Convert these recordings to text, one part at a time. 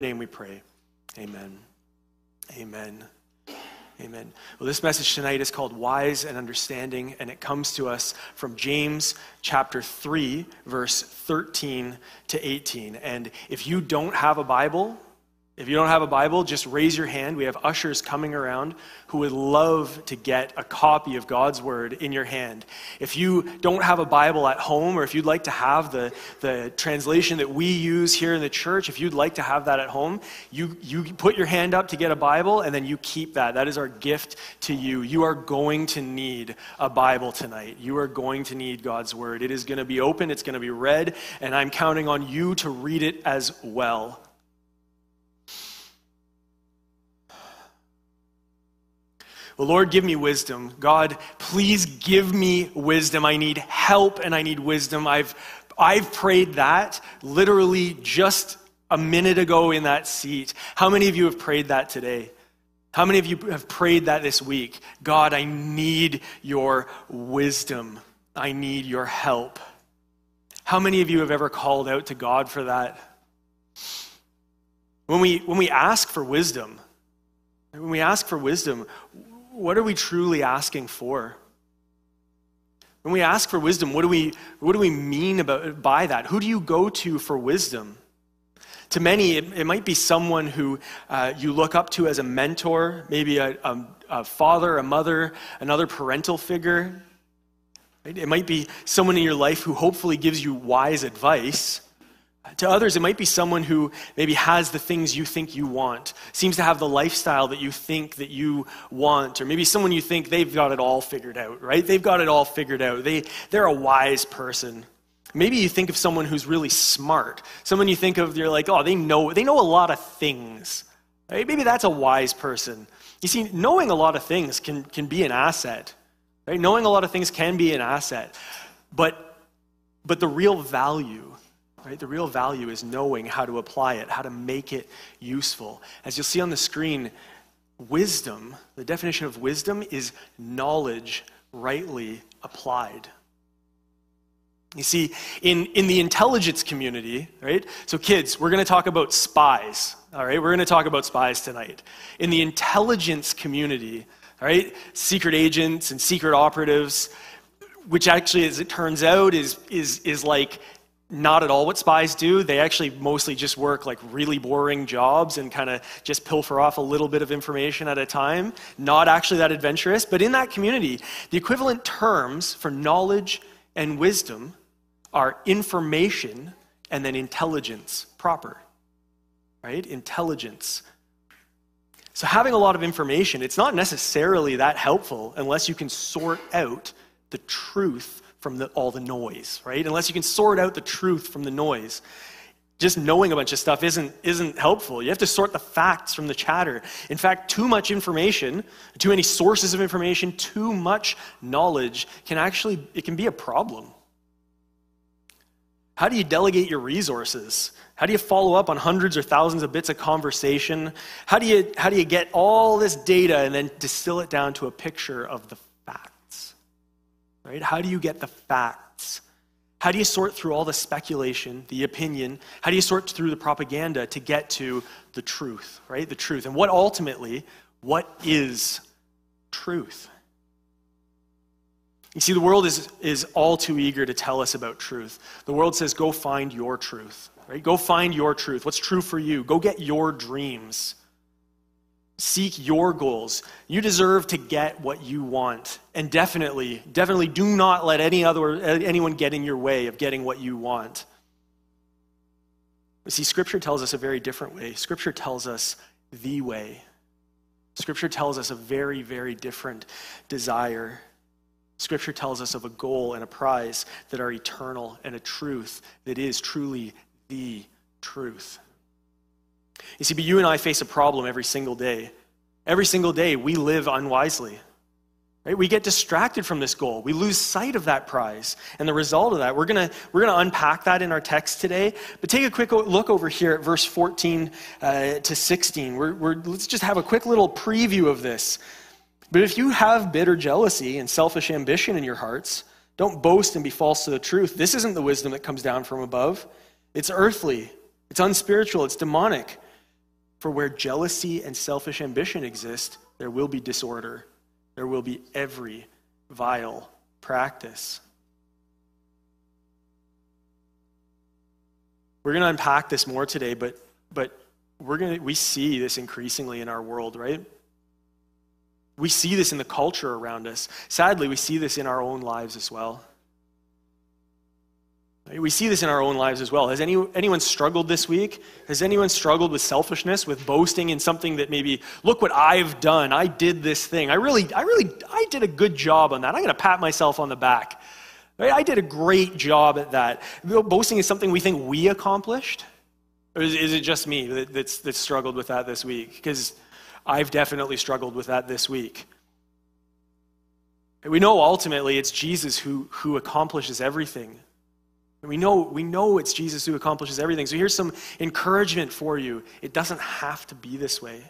name we pray. Amen. Amen. Amen. Well, this message tonight is called Wise and Understanding, and it comes to us from James chapter 3, verse 13 to 18. And if you don't have a Bible, if you don't have a Bible, just raise your hand. We have ushers coming around who would love to get a copy of God's Word in your hand. If you don't have a Bible at home, or if you'd like to have the, the translation that we use here in the church, if you'd like to have that at home, you, you put your hand up to get a Bible, and then you keep that. That is our gift to you. You are going to need a Bible tonight. You are going to need God's Word. It is going to be open, it's going to be read, and I'm counting on you to read it as well. Lord, give me wisdom. God, please give me wisdom. I need help and I need wisdom. I've, I've prayed that literally just a minute ago in that seat. How many of you have prayed that today? How many of you have prayed that this week? God, I need your wisdom. I need your help. How many of you have ever called out to God for that? When we, when we ask for wisdom, when we ask for wisdom, what are we truly asking for? When we ask for wisdom, what do we, what do we mean about, by that? Who do you go to for wisdom? To many, it, it might be someone who uh, you look up to as a mentor, maybe a, a, a father, a mother, another parental figure. It might be someone in your life who hopefully gives you wise advice. To others, it might be someone who maybe has the things you think you want, seems to have the lifestyle that you think that you want, or maybe someone you think they've got it all figured out, right? They've got it all figured out. They, they're a wise person. Maybe you think of someone who's really smart. Someone you think of, you're like, oh, they know, they know a lot of things. Right? Maybe that's a wise person. You see, knowing a lot of things can, can be an asset. Right? Knowing a lot of things can be an asset. But, but the real value Right? The real value is knowing how to apply it, how to make it useful. As you'll see on the screen, wisdom, the definition of wisdom is knowledge rightly applied. You see, in, in the intelligence community, right? So, kids, we're going to talk about spies, all right? We're going to talk about spies tonight. In the intelligence community, all right? Secret agents and secret operatives, which actually, as it turns out, is, is, is like not at all what spies do. They actually mostly just work like really boring jobs and kind of just pilfer off a little bit of information at a time. Not actually that adventurous. But in that community, the equivalent terms for knowledge and wisdom are information and then intelligence proper. Right? Intelligence. So having a lot of information, it's not necessarily that helpful unless you can sort out the truth from the, all the noise, right? Unless you can sort out the truth from the noise. Just knowing a bunch of stuff isn't, isn't helpful. You have to sort the facts from the chatter. In fact, too much information, too many sources of information, too much knowledge can actually, it can be a problem. How do you delegate your resources? How do you follow up on hundreds or thousands of bits of conversation? How do you, how do you get all this data and then distill it down to a picture of the right? How do you get the facts? How do you sort through all the speculation, the opinion? How do you sort through the propaganda to get to the truth, right? The truth. And what ultimately, what is truth? You see, the world is, is all too eager to tell us about truth. The world says, go find your truth, right? Go find your truth. What's true for you? Go get your dreams. Seek your goals. You deserve to get what you want. And definitely, definitely do not let any other, anyone get in your way of getting what you want. see, Scripture tells us a very different way. Scripture tells us the way. Scripture tells us a very, very different desire. Scripture tells us of a goal and a prize that are eternal and a truth that is truly the truth. You see, but you and I face a problem every single day. Every single day, we live unwisely. Right? We get distracted from this goal. We lose sight of that prize. And the result of that, we're going we're gonna unpack that in our text today. But take a quick look over here at verse 14 uh, to 16. We're, we're, let's just have a quick little preview of this. But if you have bitter jealousy and selfish ambition in your hearts, don't boast and be false to the truth. This isn't the wisdom that comes down from above, it's earthly, it's unspiritual, it's demonic. For where jealousy and selfish ambition exist, there will be disorder. There will be every vile practice. We're going to unpack this more today, but, but we're going to, we see this increasingly in our world, right? We see this in the culture around us. Sadly, we see this in our own lives as well. We see this in our own lives as well. Has any, anyone struggled this week? Has anyone struggled with selfishness, with boasting in something that maybe, look what I've done. I did this thing. I really, I really, I did a good job on that. I'm going to pat myself on the back. I did a great job at that. Boasting is something we think we accomplished. Or is, is it just me that, that's, that's struggled with that this week? Because I've definitely struggled with that this week. We know ultimately it's Jesus who, who accomplishes everything. We know, we know it's Jesus who accomplishes everything. So here's some encouragement for you. It doesn't have to be this way.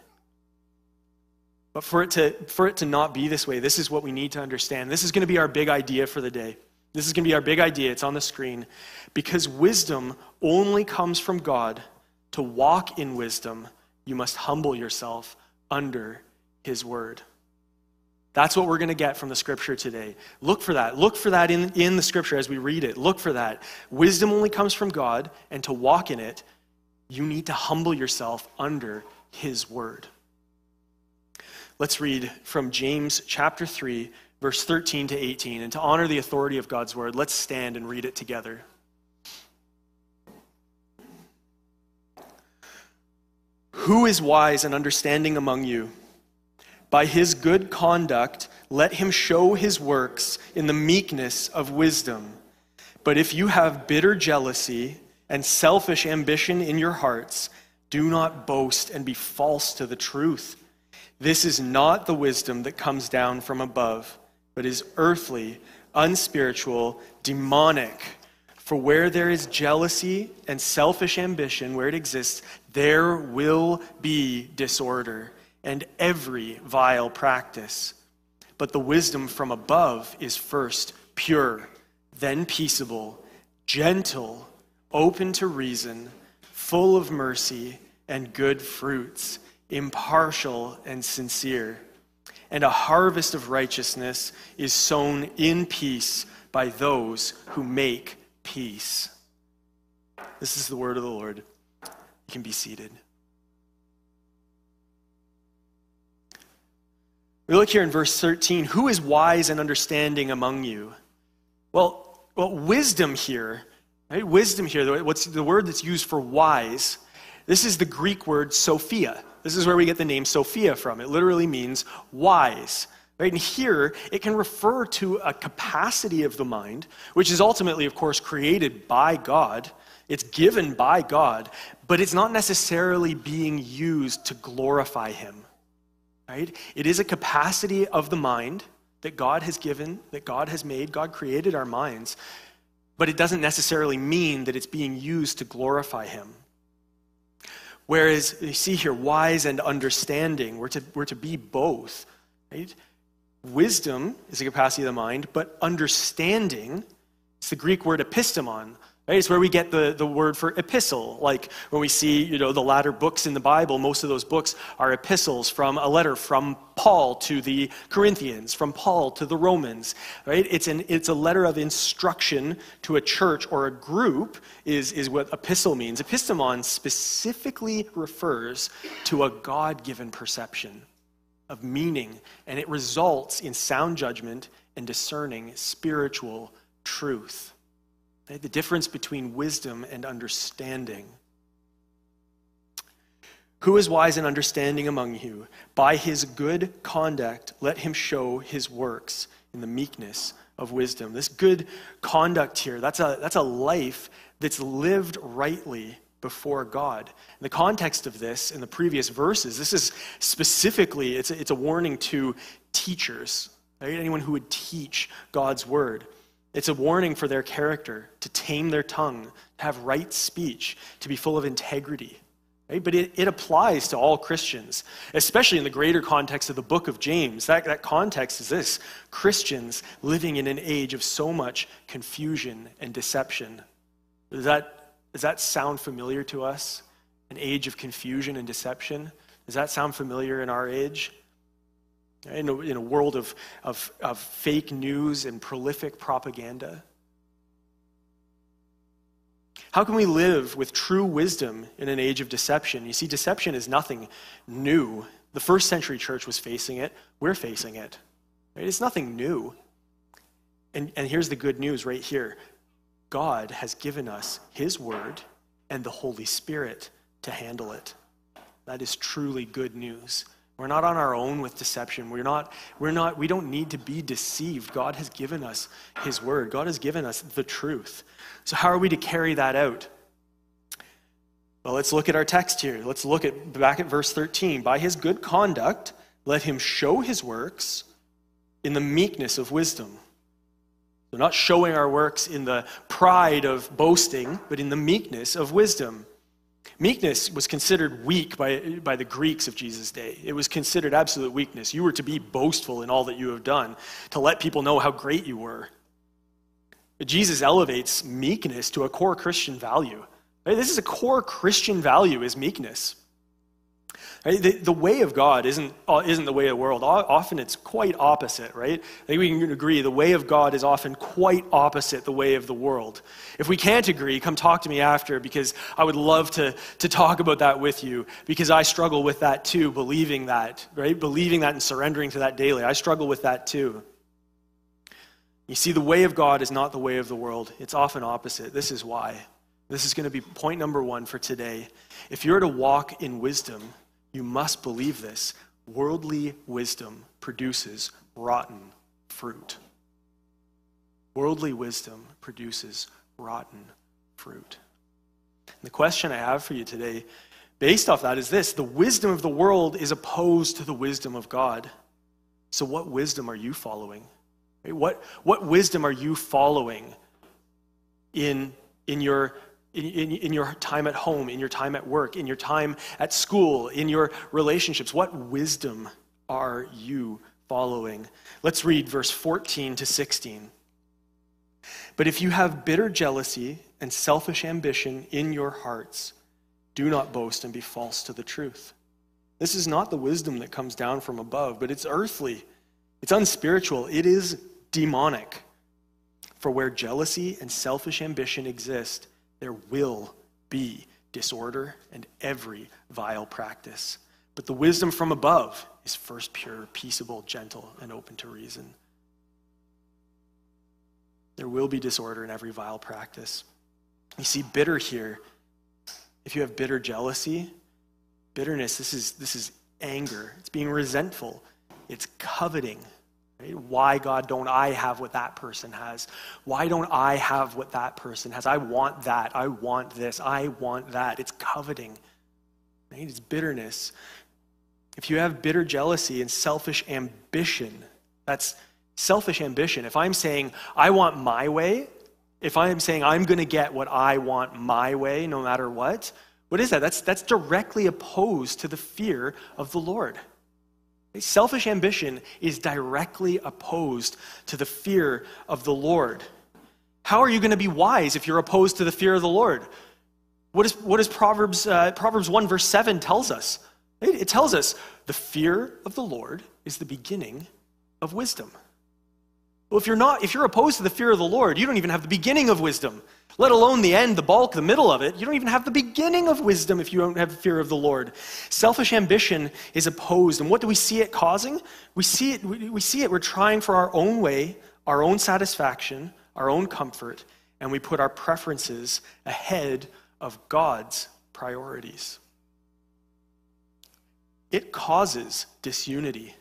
But for it, to, for it to not be this way, this is what we need to understand. This is going to be our big idea for the day. This is going to be our big idea. It's on the screen. Because wisdom only comes from God. To walk in wisdom, you must humble yourself under his word. That's what we're going to get from the scripture today. Look for that. Look for that in, in the scripture as we read it. Look for that. Wisdom only comes from God, and to walk in it, you need to humble yourself under his word. Let's read from James chapter 3, verse 13 to 18. And to honor the authority of God's word, let's stand and read it together. Who is wise and understanding among you? By his good conduct, let him show his works in the meekness of wisdom. But if you have bitter jealousy and selfish ambition in your hearts, do not boast and be false to the truth. This is not the wisdom that comes down from above, but is earthly, unspiritual, demonic. For where there is jealousy and selfish ambition, where it exists, there will be disorder and every vile practice. But the wisdom from above is first pure, then peaceable, gentle, open to reason, full of mercy and good fruits, impartial and sincere. And a harvest of righteousness is sown in peace by those who make peace. This is the word of the Lord. You can be seated. We look here in verse 13 who is wise and understanding among you? Well, well wisdom here, right? Wisdom here, what's the word that's used for wise? This is the Greek word Sophia. This is where we get the name Sophia from. It literally means wise. Right? And here, it can refer to a capacity of the mind, which is ultimately, of course, created by God. It's given by God, but it's not necessarily being used to glorify Him right? It is a capacity of the mind that God has given, that God has made. God created our minds, but it doesn't necessarily mean that it's being used to glorify Him. Whereas you see here, wise and understanding, we're to, we're to be both. Right? Wisdom is a capacity of the mind, but understanding, it's the Greek word epistemon, Right? It's where we get the, the word for epistle. Like when we see, you know, the latter books in the Bible, most of those books are epistles from a letter from Paul to the Corinthians, from Paul to the Romans. Right? It's, an, it's a letter of instruction to a church or a group is, is what epistle means. Epistemon specifically refers to a God-given perception of meaning, and it results in sound judgment and discerning spiritual truth. The difference between wisdom and understanding. Who is wise and understanding among you? By his good conduct, let him show his works in the meekness of wisdom. This good conduct here, that's a, that's a life that's lived rightly before God. In the context of this, in the previous verses, this is specifically, it's a, it's a warning to teachers, right? anyone who would teach God's word. It's a warning for their character to tame their tongue, to have right speech, to be full of integrity. Right? But it, it applies to all Christians, especially in the greater context of the book of James. That, that context is this Christians living in an age of so much confusion and deception. Does that, does that sound familiar to us? an age of confusion and deception. Does that sound familiar in our age? In a, in a world of, of, of fake news and prolific propaganda? How can we live with true wisdom in an age of deception? You see, deception is nothing new. The first century church was facing it, we're facing it. Right? It's nothing new. And, and here's the good news right here God has given us His Word and the Holy Spirit to handle it. That is truly good news. We're not on our own with deception. We're not, we're not, we don't need to be deceived. God has given us His Word, God has given us the truth. So, how are we to carry that out? Well, let's look at our text here. Let's look at back at verse 13. By his good conduct, let him show his works in the meekness of wisdom. So, not showing our works in the pride of boasting, but in the meekness of wisdom. Meekness was considered weak by, by the Greeks of Jesus' day. It was considered absolute weakness. You were to be boastful in all that you have done, to let people know how great you were. But Jesus elevates meekness to a core Christian value. This is a core Christian value is meekness. Right? The, the, way of God isn't, uh, isn't the way of the world. Often it's quite opposite, right? I think we can agree the way of God is often quite opposite the way of the world. If we can't agree, come talk to me after because I would love to, to talk about that with you because I struggle with that too, believing that, right? Believing that and surrendering to that daily. I struggle with that too. You see, the way of God is not the way of the world, it's often opposite. This is why. This is going to be point number one for today. If you're to walk in wisdom, you must believe this. Worldly wisdom produces rotten fruit. Worldly wisdom produces rotten fruit. And the question I have for you today, based off that, is this the wisdom of the world is opposed to the wisdom of God. So, what wisdom are you following? What, what wisdom are you following in, in your in, in, in, your time at home, in your time at work, in your time at school, in your relationships? What wisdom are you following? Let's read verse 14 to 16. But if you have bitter jealousy and selfish ambition in your hearts, do not boast and be false to the truth. This is not the wisdom that comes down from above, but it's earthly, it's unspiritual, it is demonic. For where jealousy and selfish ambition exist, there will be disorder and every vile practice. But the wisdom from above is first pure, peaceable, gentle, and open to reason. There will be disorder in every vile practice. You see, bitter here, if you have bitter jealousy, bitterness, this is, this is anger. It's being resentful. It's coveting. Why, God, don't I have what that person has? Why don't I have what that person has? I want that. I want this. I want that. It's coveting. Right? It's bitterness. If you have bitter jealousy and selfish ambition, that's selfish ambition. If I'm saying, I want my way, if I'm saying I'm going to get what I want my way no matter what, what is that? That's, that's directly opposed to the fear of the Lord. Selfish ambition is directly opposed to the fear of the Lord. How are you going to be wise if you're opposed to the fear of the Lord? What, is, what does Proverbs, uh, Proverbs 1, verse 7 tells us? It, it tells us the fear of the Lord is the beginning of wisdom. Well, if you're not, if you're opposed to the fear of the Lord, you don't even have the beginning of wisdom, let alone the end, the bulk, the middle of it. You don't even have the beginning of wisdom if you don't have the fear of the Lord. Selfish ambition is opposed. And what do we see it causing? We see it, we, we see it, we're trying for our own way, our own satisfaction, our own comfort, and we put our preferences ahead of God's priorities. It causes disunity.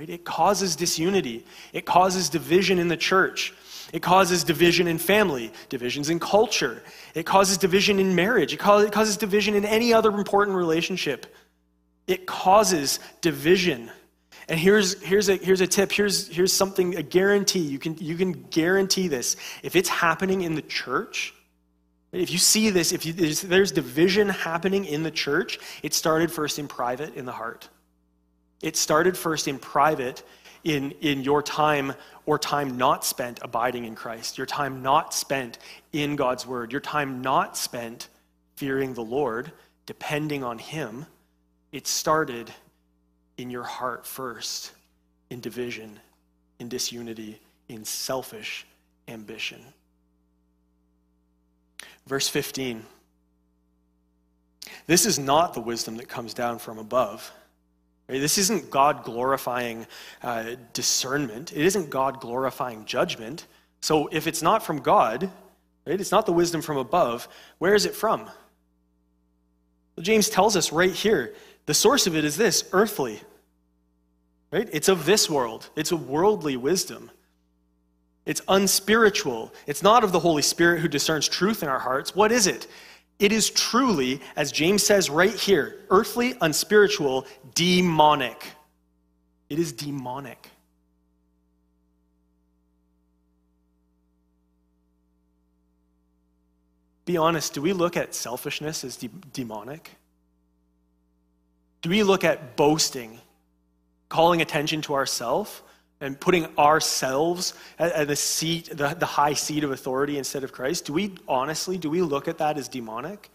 Right? It causes disunity. It causes division in the church. It causes division in family, divisions in culture. It causes division in marriage. It causes division in any other important relationship. It causes division. And here's, here's, a, here's a tip. Here's, here's something, a guarantee. You can, you can guarantee this. If it's happening in the church, if you see this, if you, there's, there's division happening in the church, it started first in private in the heart. It started first in private in, in your time or time not spent abiding in Christ, your time not spent in God's word, your time not spent fearing the Lord depending on Him, it started in your heart first, in division, in disunity, in selfish ambition. Verse 15. This is not the wisdom that comes down from above. This isn't God glorifying uh, discernment. It isn't God glorifying judgment. So if it's not from God, right, it's not the wisdom from above, where is it from? Well, James tells us right here the source of it is this earthly. Right? It's of this world, it's a worldly wisdom. It's unspiritual. It's not of the Holy Spirit who discerns truth in our hearts. What is it? It is truly, as James says right here, earthly, unspiritual, demonic. It is demonic. Be honest, do we look at selfishness as de- demonic? Do we look at boasting, calling attention to ourselves, and putting ourselves at, the seat, the, the high seat of authority instead of Christ, do we honestly, do we look at that as demonic?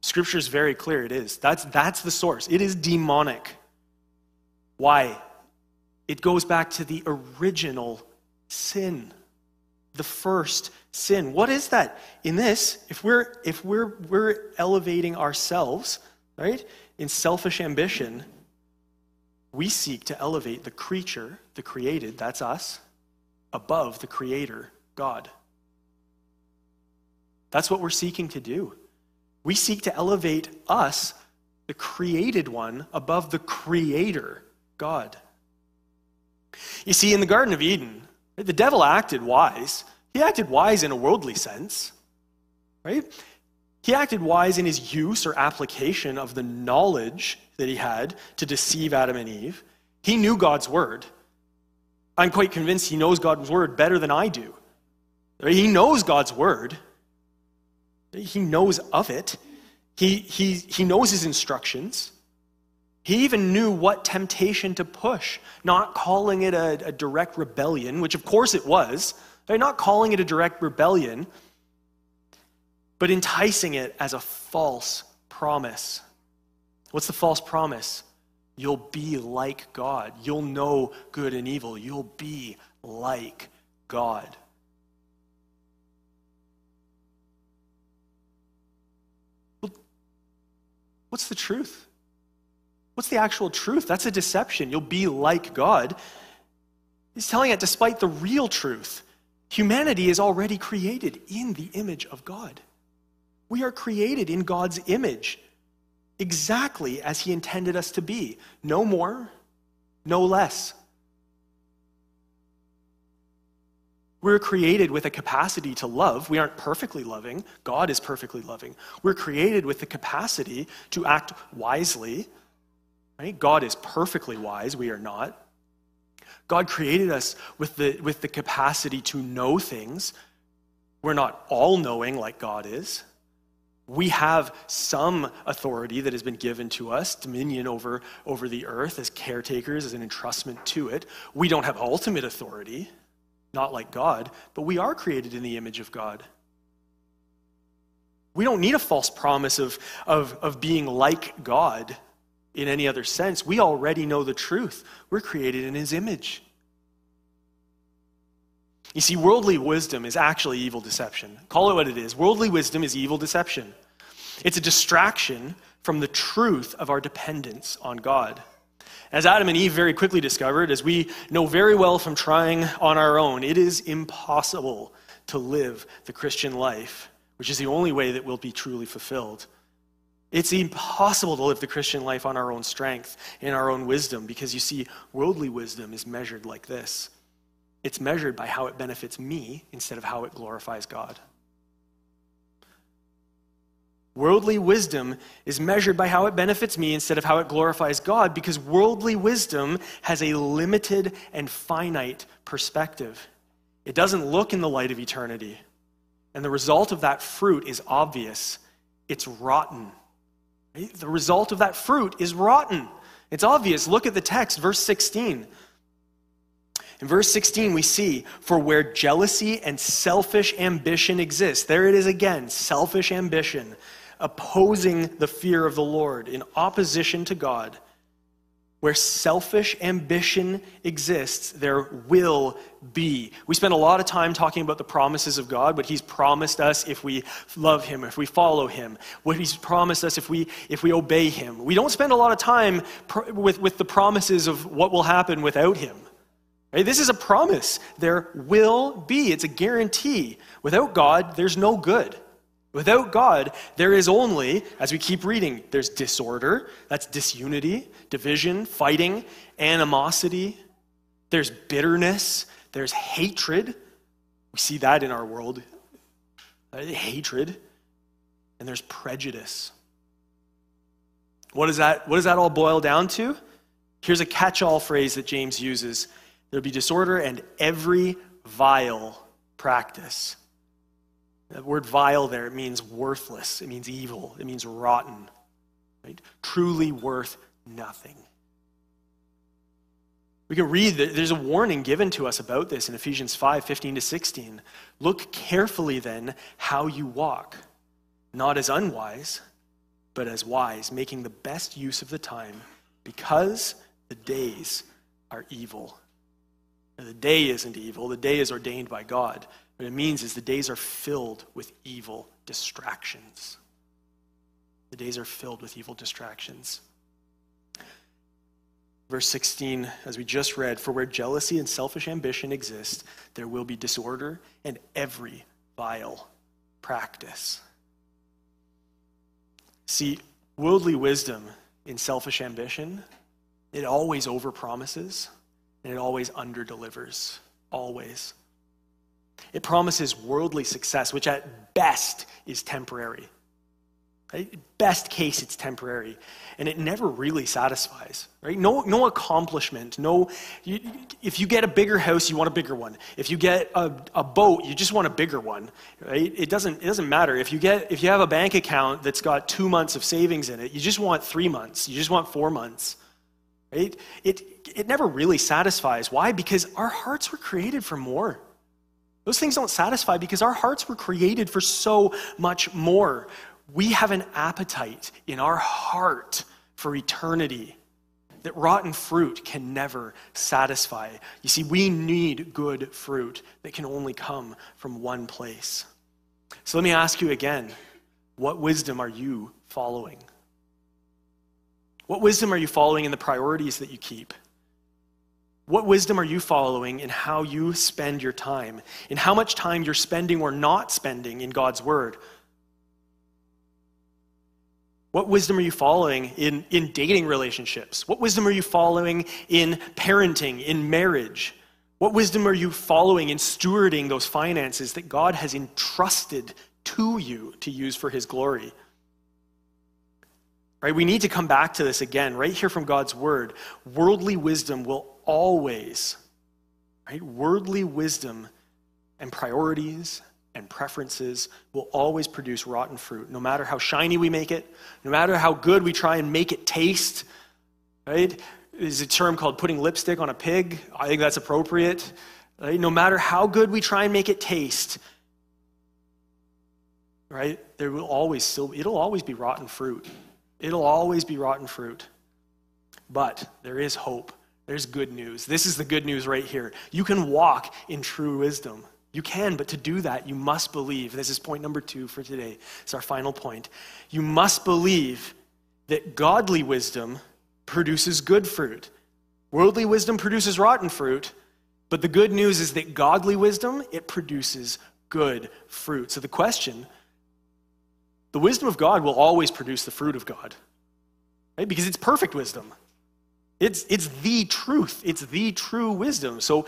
Scripture is very clear it is. That's, that's the source. It is demonic. Why? It goes back to the original sin, the first sin. What is that? In this, if we're if we're we're elevating ourselves, right, in selfish ambition, we seek to elevate the creature, the created, that's us, above the creator, God. That's what we're seeking to do. We seek to elevate us, the created one, above the creator, God. You see, in the Garden of Eden, the devil acted wise. He acted wise in a worldly sense, right? He acted wise in his use or application of the knowledge that he had to deceive Adam and Eve. He knew God's word. I'm quite convinced he knows God's word better than I do. He knows God's word. He knows of it. He, he, he knows his instructions. He even knew what temptation to push, not calling it a, a direct rebellion, which of course it was, They're not calling it a direct rebellion, but enticing it as a false promise. What's the false promise? You'll be like God. You'll know good and evil. You'll be like God. What's the truth? What's the actual truth? That's a deception. You'll be like God. He's telling it despite the real truth. Humanity is already created in the image of God. We are created in God's image exactly as He intended us to be. No more, no less. We're created with a capacity to love. We aren't perfectly loving. God is perfectly loving. We're created with the capacity to act wisely. Right? God is perfectly wise. We are not. God created us with the, with the capacity to know things. We're not all knowing like God is. We have some authority that has been given to us, dominion over, over the earth as caretakers, as an entrustment to it. We don't have ultimate authority, not like God, but we are created in the image of God. We don't need a false promise of, of, of being like God in any other sense. We already know the truth. We're created in His image. You see, worldly wisdom is actually evil deception. Call it what it is. Worldly wisdom is evil deception. It's a distraction from the truth of our dependence on God. As Adam and Eve very quickly discovered, as we know very well from trying on our own, it is impossible to live the Christian life, which is the only way that we'll be truly fulfilled. It's impossible to live the Christian life on our own strength, in our own wisdom, because you see, worldly wisdom is measured like this it's measured by how it benefits me instead of how it glorifies God. Worldly wisdom is measured by how it benefits me instead of how it glorifies God because worldly wisdom has a limited and finite perspective. It doesn't look in the light of eternity. And the result of that fruit is obvious it's rotten. The result of that fruit is rotten. It's obvious. Look at the text, verse 16. In verse 16, we see, for where jealousy and selfish ambition exist, there it is again, selfish ambition. opposing the fear of the Lord, in opposition to God. Where selfish ambition exists, there will be. We spend a lot of time talking about the promises of God, what He's promised us if we love Him, if we follow Him, what He's promised us if we, if we obey Him. We don't spend a lot of time pr- with, with the promises of what will happen without Him. Right? This is a promise. There will be, it's a guarantee. Without God, there's no good. Without God, there is only, as we keep reading, there's disorder, that's disunity, division, fighting, animosity, there's bitterness, there's hatred. We see that in our world uh, hatred, and there's prejudice. What, is that, what does that all boil down to? Here's a catch all phrase that James uses there'll be disorder and every vile practice. The word vile there, it means worthless, it means evil, it means rotten, right? Truly worth nothing. We can read that there's a warning given to us about this in Ephesians 5 15 to 16. Look carefully then how you walk, not as unwise, but as wise, making the best use of the time, because the days are evil. The day isn't evil, the day is ordained by God. What it means is the days are filled with evil distractions. The days are filled with evil distractions. Verse 16, as we just read, for where jealousy and selfish ambition exist, there will be disorder and every vile practice. See, worldly wisdom in selfish ambition, it always overpromises and it always underdelivers. Always. It promises worldly success, which at best is temporary. Right? Best case, it's temporary. And it never really satisfies. Right? No, no accomplishment. No, you, if you get a bigger house, you want a bigger one. If you get a, a boat, you just want a bigger one. Right? It, doesn't, it doesn't matter. If you, get, if you have a bank account that's got two months of savings in it, you just want three months. You just want four months. Right? It, it never really satisfies. Why? Because our hearts were created for more. Those things don't satisfy because our hearts were created for so much more. We have an appetite in our heart for eternity that rotten fruit can never satisfy. You see, we need good fruit that can only come from one place. So let me ask you again what wisdom are you following? What wisdom are you following in the priorities that you keep? What wisdom are you following in how you spend your time, in how much time you're spending or not spending in God's Word? What wisdom are you following in, in dating relationships? What wisdom are you following in parenting, in marriage? What wisdom are you following in stewarding those finances that God has entrusted to you to use for His glory? Right? We need to come back to this again, right here from God's Word. Worldly wisdom will always, right? Worldly wisdom and priorities and preferences will always produce rotten fruit, no matter how shiny we make it, no matter how good we try and make it taste, right? There's a term called putting lipstick on a pig. I think that's appropriate. Right? No matter how good we try and make it taste, right? There will always still, it'll always be rotten fruit. It'll always be rotten fruit. But there is hope there's good news. This is the good news right here. You can walk in true wisdom. You can, but to do that, you must believe. This is point number two for today. It's our final point. You must believe that godly wisdom produces good fruit. Worldly wisdom produces rotten fruit, but the good news is that godly wisdom, it produces good fruit. So the question, the wisdom of God will always produce the fruit of God, right? Because it's perfect wisdom. It's, it's the truth. It's the true wisdom. So,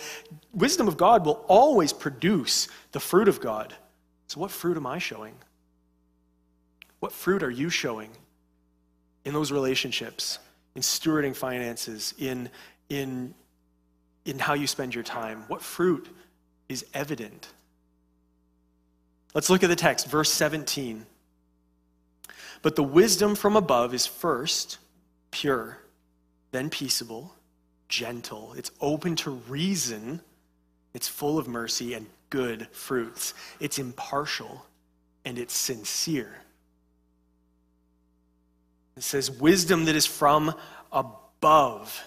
wisdom of God will always produce the fruit of God. So, what fruit am I showing? What fruit are you showing in those relationships, in stewarding finances, in, in, in how you spend your time? What fruit is evident? Let's look at the text, verse 17. But the wisdom from above is first pure then peaceable, gentle. It's open to reason. It's full of mercy and good fruits. It's impartial and it's sincere. It says, wisdom that is from above.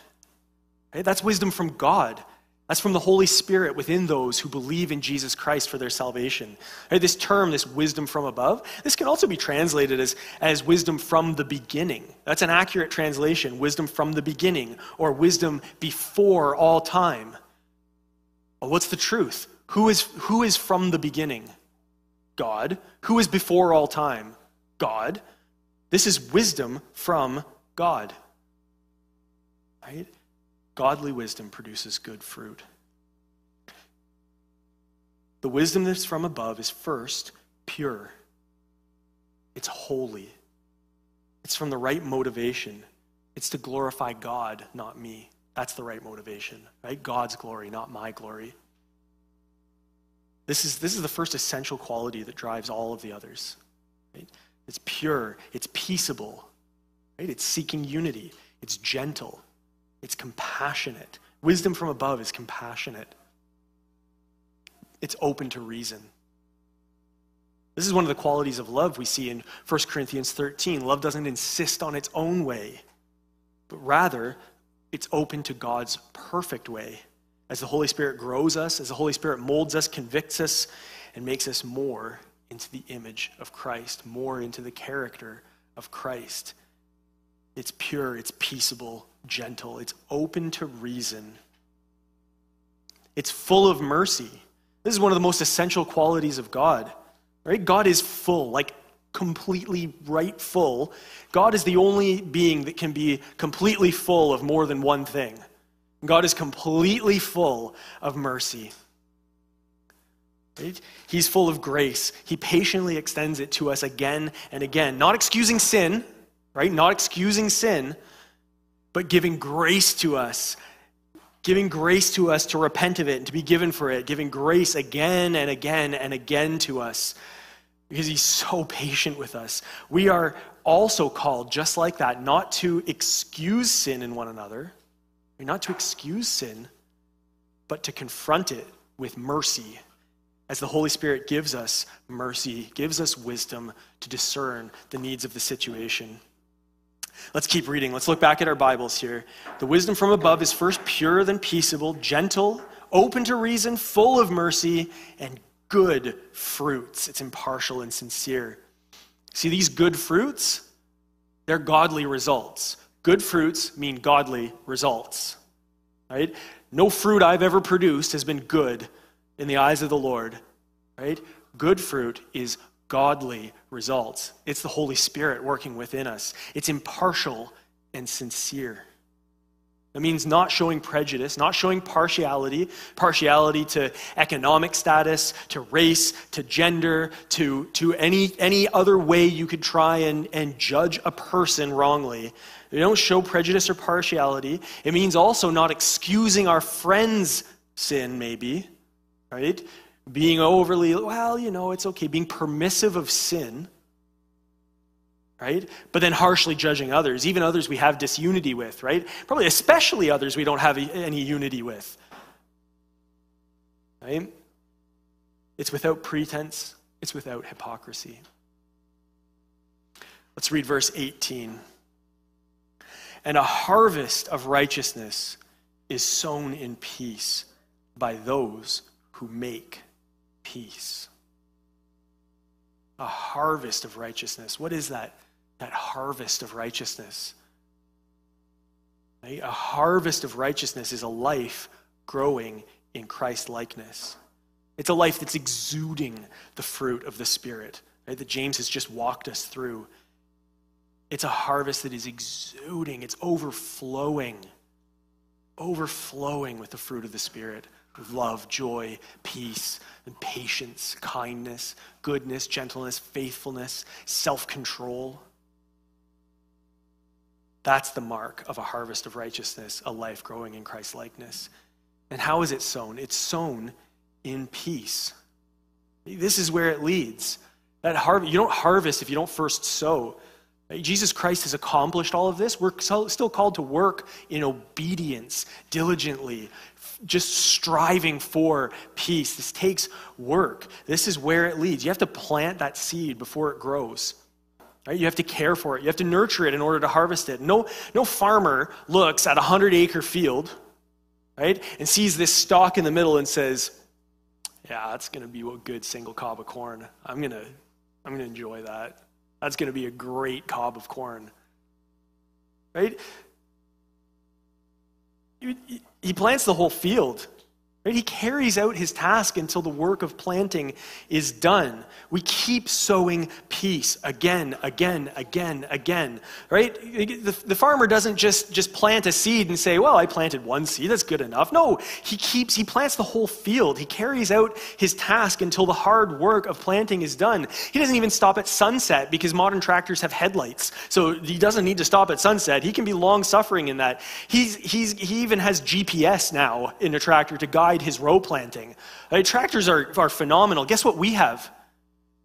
Right? That's wisdom from God. That's from the Holy Spirit within those who believe in Jesus Christ for their salvation. Right, this term, this wisdom from above, this can also be translated as, as wisdom from the beginning. That's an accurate translation, wisdom from the beginning, or wisdom before all time. What's the truth? Who is, who is from the beginning? God. Who is before all time? God. This is wisdom from God. Right? Godly wisdom produces good fruit. The wisdom that's from above is first pure, it's holy, it's from the right motivation. It's to glorify God, not me. That's the right motivation, right? God's glory, not my glory. This is, this is the first essential quality that drives all of the others. Right? It's pure, it's peaceable, right? It's seeking unity, it's gentle, it's compassionate. Wisdom from above is compassionate, it's open to reason. This is one of the qualities of love we see in 1 Corinthians 13. Love doesn't insist on its own way, but rather it's open to God's perfect way. As the Holy Spirit grows us, as the Holy Spirit molds us, convicts us, and makes us more into the image of Christ, more into the character of Christ. It's pure, it's peaceable, gentle, it's open to reason. It's full of mercy. This is one of the most essential qualities of God. Right? God is full, like completely right full. God is the only being that can be completely full of more than one thing. God is completely full of mercy. Right? He's full of grace. He patiently extends it to us again and again, not excusing sin, right? Not excusing sin, but giving grace to us. Giving grace to us to repent of it and to be given for it, giving grace again and again and again to us because he's so patient with us. We are also called, just like that, not to excuse sin in one another, not to excuse sin, but to confront it with mercy as the Holy Spirit gives us mercy, gives us wisdom to discern the needs of the situation. Let's keep reading. Let's look back at our Bibles here. The wisdom from above is first pure, then peaceable, gentle, open to reason, full of mercy, and good fruits. It's impartial and sincere. See, these good fruits, they're godly results. Good fruits mean godly results. Right? No fruit I've ever produced has been good in the eyes of the Lord. Right? Good fruit is godly results. It's the Holy Spirit working within us. It's impartial and sincere. It means not showing prejudice, not showing partiality, partiality to economic status, to race, to gender, to, to any, any other way you could try and, and judge a person wrongly. They don't show prejudice or partiality. It means also not excusing our friend's sin, maybe, right? Being overly, well, you know, it's okay, being permissive of sin, right? But then harshly judging others, even others we have disunity with, right? Probably especially others we don't have any unity with, right? It's without pretense, it's without hypocrisy. Let's read verse 18. And a harvest of righteousness is sown in peace by those who make peace. A harvest of righteousness. What is that? That harvest of righteousness. Right? A harvest of righteousness is a life growing in Christ likeness. It's a life that's exuding the fruit of the Spirit right, that James has just walked us through. It's a harvest that is exuding, it's overflowing, overflowing with the fruit of the Spirit love, joy, peace, and patience, kindness, goodness, gentleness, faithfulness, self control. That's the mark of a harvest of righteousness, a life growing in Christ likeness. And how is it sown? It's sown in peace. This is where it leads. That harvest, you don't harvest if you don't first sow. Jesus Christ has accomplished all of this. We're still called to work in obedience, diligently, just striving for peace. This takes work. This is where it leads. You have to plant that seed before it grows. Right? You have to care for it. You have to nurture it in order to harvest it. No, no farmer looks at a 100 acre field right, and sees this stalk in the middle and says, yeah, that's going to be a good single cob of corn. I'm going to I'm going to enjoy that. That's going to be a great cob of corn. Right? He plants the whole field. Right? He carries out his task until the work of planting is done. We keep sowing peace again, again, again, again. Right? The, the farmer doesn't just, just plant a seed and say, well, I planted one seed, that's good enough. No, he keeps, he plants the whole field. He carries out his task until the hard work of planting is done. He doesn't even stop at sunset because modern tractors have headlights. So he doesn't need to stop at sunset. He can be long suffering in that. He's, he's, he even has GPS now in a tractor to guide his row planting. Uh, tractors are, are phenomenal. Guess what we have?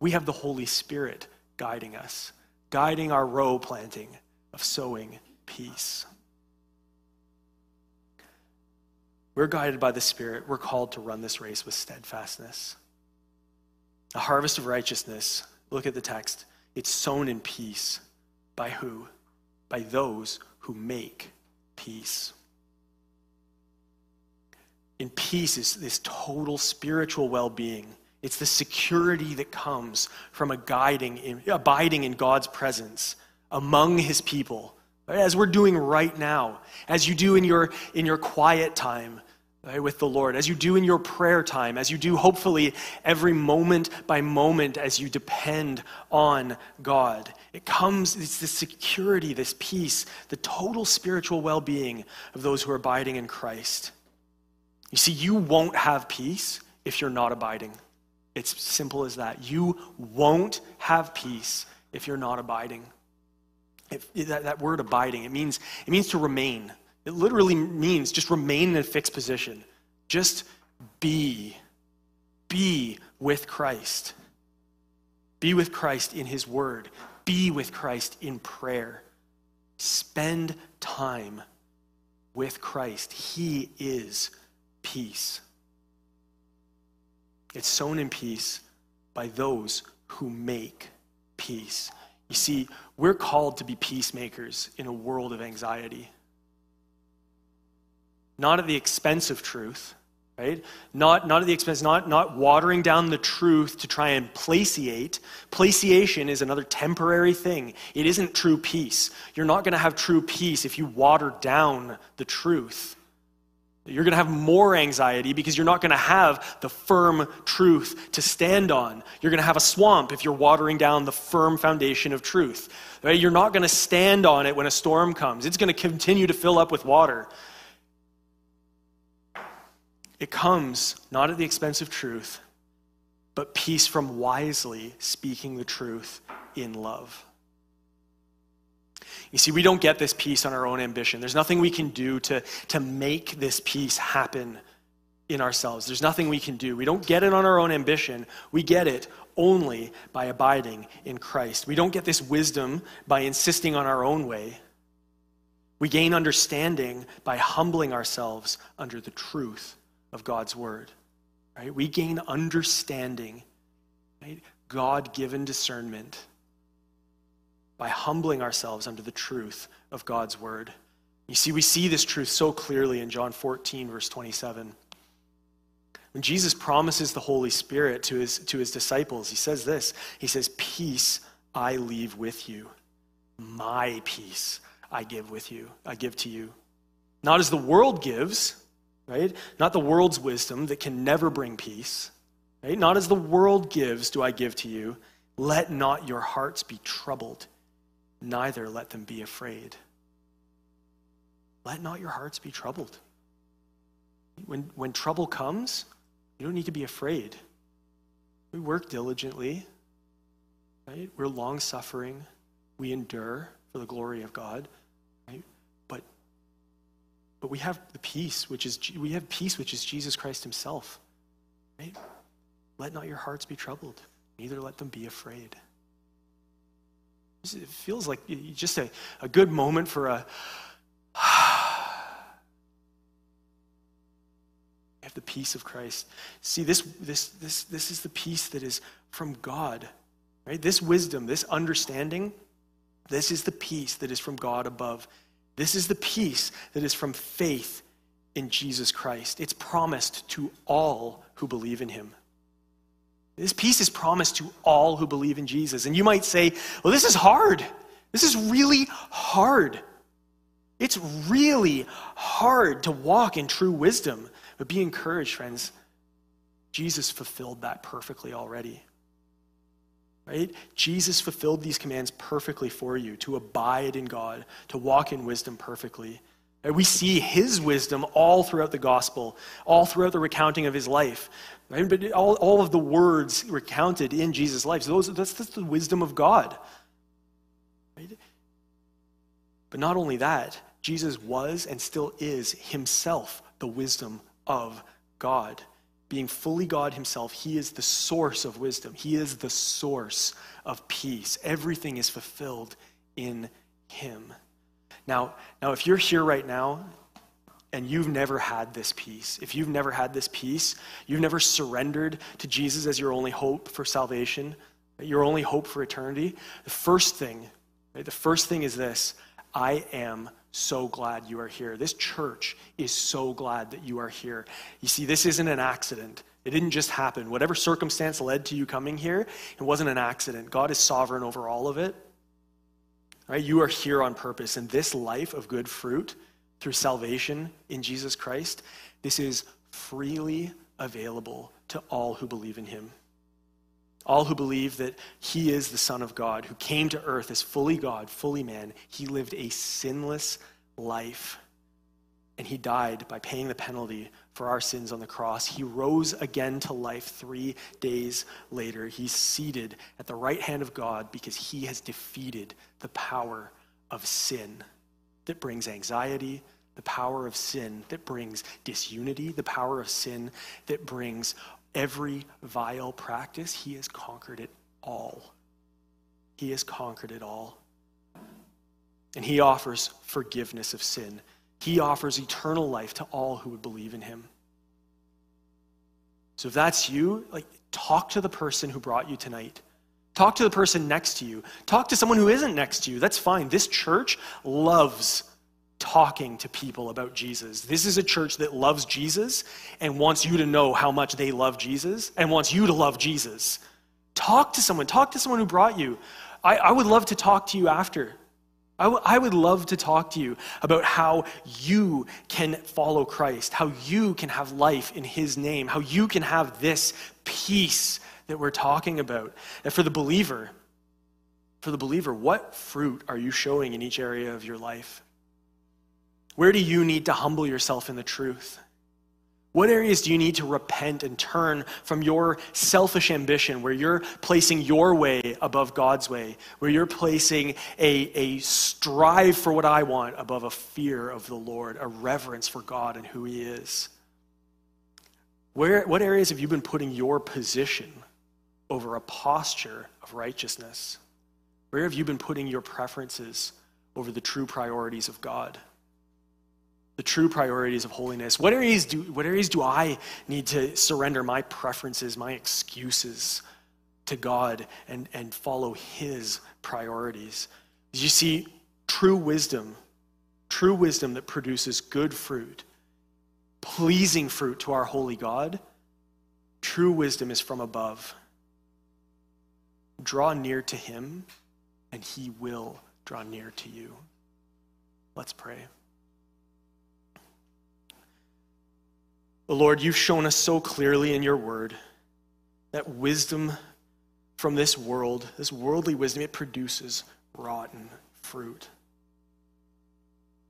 We have the Holy Spirit guiding us, guiding our row planting of sowing peace. We're guided by the Spirit. We're called to run this race with steadfastness. A harvest of righteousness, look at the text. It's sown in peace. By who? By those who make peace in peace is this total spiritual well being. It's the security that comes from a guiding, abiding in God's presence among his people, as we're doing right now, as you do in your, in your quiet time right, with the Lord, as you do in your prayer time, as you do hopefully every moment by moment as you depend on God. It comes, it's the security, this peace, the total spiritual well being of those who are abiding in Christ. You see, you won't have peace if you're not abiding. It's simple as that. You won't have peace if you're not abiding. If, that, that word abiding, it means, it means to remain. It literally means just remain in a fixed position. Just be. Be with Christ. Be with Christ in His Word. Be with Christ in prayer. Spend time with Christ. He is peace. It's sown in peace by those who make peace. You see, we're called to be peacemakers in a world of anxiety. Not at the expense of truth, right? Not, not at the expense, not, not watering down the truth to try and placiate. Placiation is another temporary thing. It isn't true peace. You're not going to have true peace if you water down the truth. You're going to have more anxiety because you're not going to have the firm truth to stand on. You're going to have a swamp if you're watering down the firm foundation of truth. Right? You're not going to stand on it when a storm comes. It's going to continue to fill up with water. It comes not at the expense of truth, but peace from wisely speaking the truth in love. You see, we don't get this peace on our own ambition. There's nothing we can do to, to make this peace happen in ourselves. There's nothing we can do. We don't get it on our own ambition. We get it only by abiding in Christ. We don't get this wisdom by insisting on our own way. We gain understanding by humbling ourselves under the truth of God's word. Right? We gain understanding, right? God-given discernment by humbling ourselves under the truth of God's word. You see, we see this truth so clearly in John 14, verse 27. When Jesus promises the Holy Spirit to his, to his disciples, he says this He says, Peace I leave with you. My peace I give with you. I give to you. Not as the world gives, right? Not the world's wisdom that can never bring peace, right? Not as the world gives do I give to you. Let not your hearts be troubled neither let them be afraid. Let not your hearts be troubled. When, when trouble comes, you don't need to be afraid. We work diligently, right? We're long suffering. We endure for the glory of God, right? But, but we have the peace, which is we have peace, which is Jesus Christ Himself, right? Let not your hearts be troubled, neither let them be afraid. It feels like just a, a good moment for a. have the peace of Christ. See, this, this, this, this is the peace that is from God, right? This wisdom, this understanding, This is the peace that is from God above. This is the peace that is from faith in Jesus Christ. It's promised to all who believe in him. This peace is promised to all who believe in Jesus. And you might say, well, this is hard. This is really hard. It's really hard to walk in true wisdom. But be encouraged, friends. Jesus fulfilled that perfectly already. Right? Jesus fulfilled these commands perfectly for you to abide in God, to walk in wisdom perfectly. We see his wisdom all throughout the gospel, all throughout the recounting of his life. But all, all of the words recounted in Jesus' life, so those, that's, that's the wisdom of God. Right? But not only that, Jesus was and still is himself the wisdom of God being fully God himself, he is the source of wisdom. He is the source of peace. Everything is fulfilled in him. Now, now if you're here right now and you've never had this peace, if you've never had this peace, you've never surrendered to Jesus as your only hope for salvation, your only hope for eternity, the first thing, right, the first thing is this I am so glad you are here. This church is so glad that you are here. You see, this isn't an accident. It didn't just happen. Whatever circumstance led to you coming here, it wasn't an accident. God is sovereign over all of it. Right? You are here on purpose. And this life of good fruit through salvation in Jesus Christ, this is freely available to all who believe in him. All who believe that he is the Son of God, who came to earth as fully God, fully man. He lived a sinless life. And he died by paying the penalty for our sins on the cross. He rose again to life three days later. He's seated at the right hand of God because he has defeated the power of sin that brings anxiety, the power of sin that brings disunity, the power of sin that brings every vile practice, he has conquered it all. He has conquered it all. And he offers forgiveness of sin. He offers eternal life to all who would believe in him. So if that's you, like talk to the person who brought you tonight. Talk to the person next to you. Talk to someone who isn't next to you. That's fine. This church loves talking to people about Jesus. This is a church that loves Jesus and wants you to know how much they love Jesus and wants you to love Jesus. Talk to someone. Talk to someone who brought you. I, I would love to talk to you after. I, w- I would love to talk to you about how you can follow Christ, how you can have life in His name, how you can have this peace that we're talking about. And for the believer, for the believer, what fruit are you showing in each area of your life? Where do you need to humble yourself in the truth? What areas do you need to repent and turn from your selfish ambition, where you're placing your way above God's way, where you're placing a, a strive for what I want above a fear of the Lord, a reverence for God and who He is? Where, what areas have you been putting your position over a posture of righteousness? Where have you been putting your preferences over the true priorities of God? The true priorities of holiness? What areas do, what areas do I need to surrender my preferences, my excuses to God and, and follow His priorities? You see, true wisdom, true wisdom that produces good fruit, pleasing fruit to our holy God, true wisdom is from above. Draw near to Him, and He will draw near to you. Let's pray. Lord, you've shown us so clearly in your word that wisdom from this world, this worldly wisdom, it produces rotten fruit.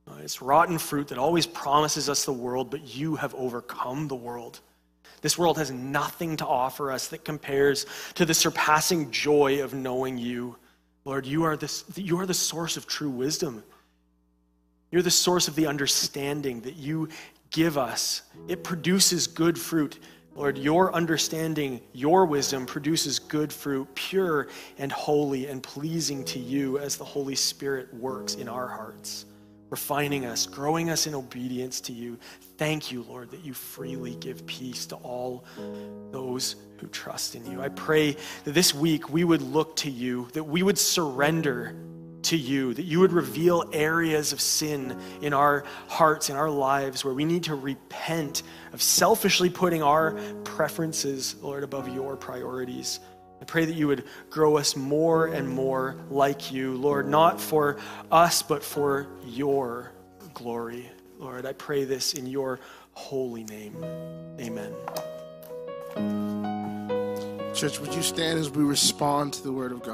Uh, it's rotten fruit that always promises us the world, but you have overcome the world. This world has nothing to offer us that compares to the surpassing joy of knowing you. Lord, you are, this, you are the source of true wisdom. You're the source of the understanding that you give us. It produces good fruit. Lord, your understanding, your wisdom produces good fruit, pure and holy and pleasing to you as the Holy Spirit works in our hearts, refining us, growing us in obedience to you. Thank you, Lord, that you freely give peace to all those who trust in you. I pray that this week we would look to you, that we would surrender to you, that you would reveal areas of sin in our hearts, in our lives, where we need to repent of selfishly putting our preferences, Lord, above your priorities. I pray that you would grow us more and more like you, Lord, not for us, but for your glory. Lord, I pray this in your holy name. Amen. Church, would you stand as we respond to the word of God?